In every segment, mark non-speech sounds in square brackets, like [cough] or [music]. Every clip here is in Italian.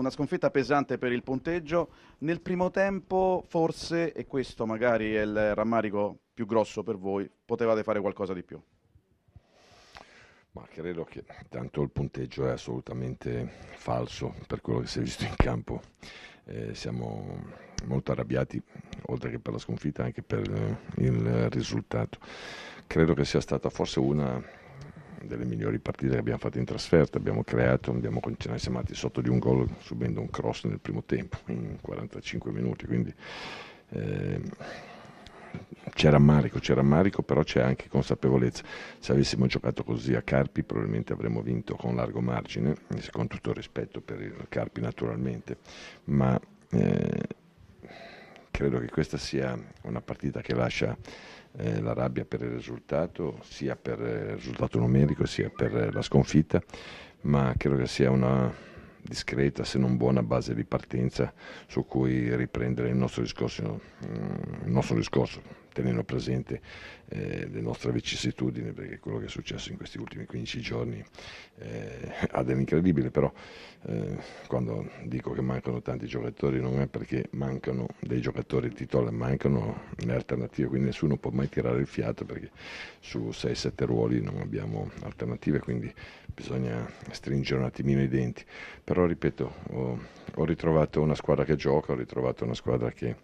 una sconfitta pesante per il punteggio. Nel primo tempo, forse, e questo magari è il rammarico più grosso per voi, potevate fare qualcosa di più. Ma credo che tanto il punteggio è assolutamente falso per quello che si è visto in campo. Eh, siamo molto arrabbiati, oltre che per la sconfitta, anche per il risultato. Credo che sia stata forse una delle migliori partite che abbiamo fatto in trasferta, abbiamo creato, abbiamo, siamo andati sotto di un gol subendo un cross nel primo tempo, in 45 minuti, quindi eh, c'è rammarico, c'è rammarico, però c'è anche consapevolezza. Se avessimo giocato così a Carpi probabilmente avremmo vinto con largo margine, con tutto il rispetto per il Carpi naturalmente, ma eh, credo che questa sia una partita che lascia eh, la rabbia per il risultato, sia per il risultato numerico sia per la sconfitta, ma credo che sia una discreta se non buona base di partenza su cui riprendere il nostro discorso, mm, il nostro discorso tenendo presente eh, le nostre vicissitudini, perché quello che è successo in questi ultimi 15 giorni eh, [laughs] ha dell'incredibile, però eh, quando dico che mancano tanti giocatori non è perché mancano dei giocatori titolari, mancano le alternative, quindi nessuno può mai tirare il fiato perché su 6-7 ruoli non abbiamo alternative, quindi bisogna stringere un attimino i denti. Però ripeto, ho, ho ritrovato una squadra che gioca, ho ritrovato una squadra che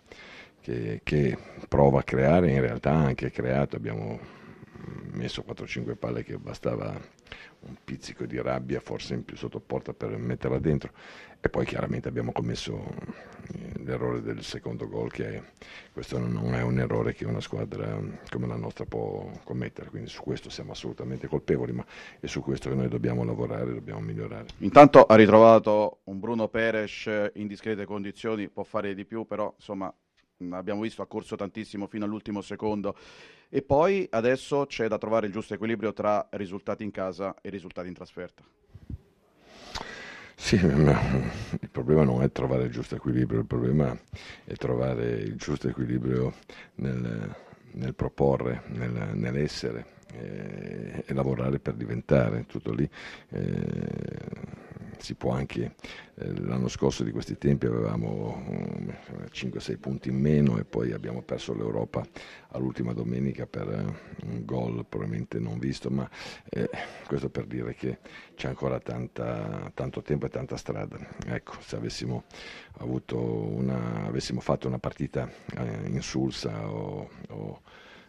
che, che prova a creare, in realtà ha anche creato, abbiamo messo 4-5 palle che bastava un pizzico di rabbia forse in più sotto porta per metterla dentro. E poi chiaramente abbiamo commesso eh, l'errore del secondo gol che questo non è un errore che una squadra come la nostra può commettere. Quindi su questo siamo assolutamente colpevoli ma è su questo che noi dobbiamo lavorare dobbiamo migliorare. Intanto ha ritrovato un Bruno Peres in discrete condizioni può fare di più però insomma abbiamo visto ha corso tantissimo fino all'ultimo secondo e poi adesso c'è da trovare il giusto equilibrio tra risultati in casa e risultati in trasferta. Sì, il problema non è trovare il giusto equilibrio, il problema è trovare il giusto equilibrio nel, nel proporre, nel, nell'essere e, e, lavorare per diventare, tutto lì. Eh, si può anche, eh, l'anno scorso di questi tempi avevamo um, 5-6 punti in meno e poi abbiamo perso l'Europa all'ultima domenica per uh, un gol probabilmente non visto, ma eh, questo per dire che c'è ancora tanta, tanto tempo e tanta strada. Ecco, se avessimo, una, avessimo fatto una partita eh, insulsa o, o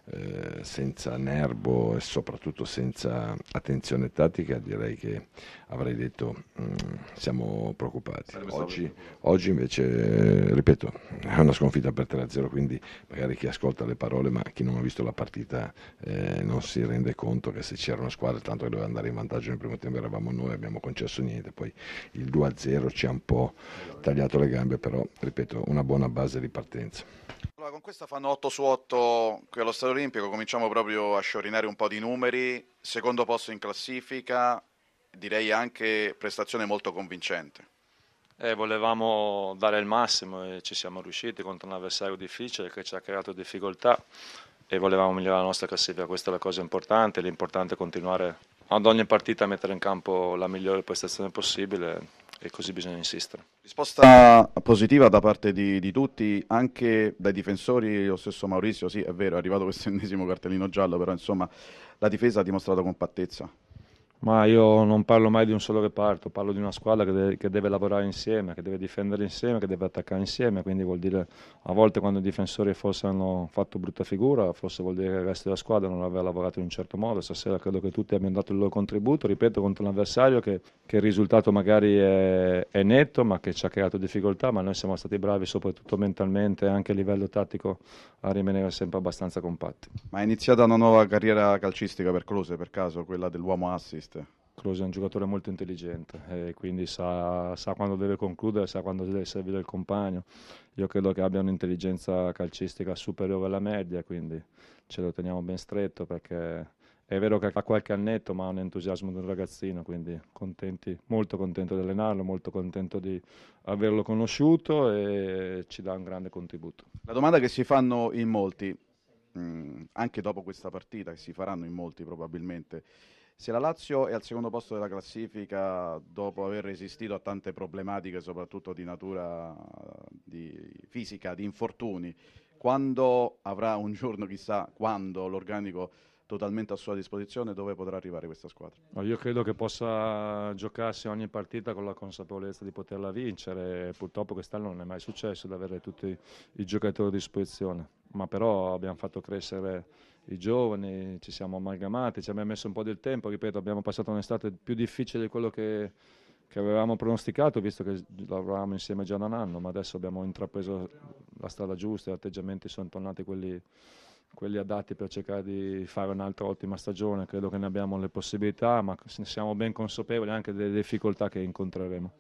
eh, senza nervo e soprattutto senza attenzione tattica, direi che avrei detto mm, siamo preoccupati. Oggi, oggi invece, eh, ripeto, è una sconfitta per 3-0, quindi magari chi ascolta le parole, ma chi non ha visto la partita eh, non si rende conto che se c'era una squadra, tanto che doveva andare in vantaggio nel primo tempo eravamo noi, abbiamo concesso niente, poi il 2-0 ci ha un po' tagliato le gambe, però ripeto, una buona base di partenza. Allora, con questa fanno 8 su 8 qui allo Stato Olimpico, cominciamo proprio a sciorinare un po' di numeri, secondo posto in classifica, direi anche prestazione molto convincente. Eh, volevamo dare il massimo e ci siamo riusciti contro un avversario difficile che ci ha creato difficoltà e volevamo migliorare la nostra classifica, questa è la cosa importante, l'importante è continuare ad ogni partita a mettere in campo la migliore prestazione possibile e così bisogna insistere. Risposta positiva da parte di, di, tutti, anche dai difensori, lo stesso Maurizio, sì è vero, è arrivato questo [laughs] ennesimo cartellino giallo, però insomma la difesa ha dimostrato compattezza. Ma io non parlo mai di un solo reparto, parlo di una squadra che deve, che deve, lavorare insieme, che deve difendere insieme, che deve attaccare insieme, quindi vuol dire a volte quando i difensori forse hanno fatto brutta figura, forse vuol dire che il resto della squadra non aveva lavorato in un certo modo, stasera credo che tutti abbiano dato il loro contributo, ripeto, contro un avversario che, che il risultato magari è, è, netto, ma che ci ha creato difficoltà, ma noi siamo stati bravi soprattutto mentalmente e anche a livello tattico a rimanere sempre abbastanza compatti. Ma è iniziata una nuova carriera calcistica per Close per caso, quella dell'uomo assist? Assist. Close è un giocatore molto intelligente e quindi sa, sa, quando deve concludere, sa quando deve servire il compagno. Io credo che abbia un'intelligenza calcistica superiore alla media, quindi ce lo teniamo ben stretto perché è vero che ha qualche annetto, ma ha un entusiasmo di un ragazzino, quindi contenti, molto contento di allenarlo, molto contento di averlo conosciuto e ci dà un grande contributo. La domanda che si fanno in molti, mh, anche dopo questa partita, che si faranno in molti probabilmente, Se la Lazio è al secondo posto della classifica dopo aver resistito a tante problematiche, soprattutto di natura di fisica, di infortuni, quando avrà un giorno, chissà quando, l'organico totalmente a sua disposizione, dove potrà arrivare questa squadra? No, io credo che possa giocarsi ogni partita con la consapevolezza di poterla vincere. Purtroppo quest'anno non è mai successo di avere tutti i giocatori a disposizione, ma però abbiamo fatto crescere i giovani, ci siamo amalgamati, ci abbiamo messo un po' del tempo, ripeto, abbiamo passato un'estate più difficile di quello che, che avevamo pronosticato, visto che lavoravamo insieme già da un anno, ma adesso abbiamo intrapreso la strada giusta, gli atteggiamenti sono tornati quelli quelli adatti per cercare di fare un'altra ottima stagione. Credo che ne abbiamo le possibilità, ma siamo ben consapevoli anche delle difficoltà che incontreremo.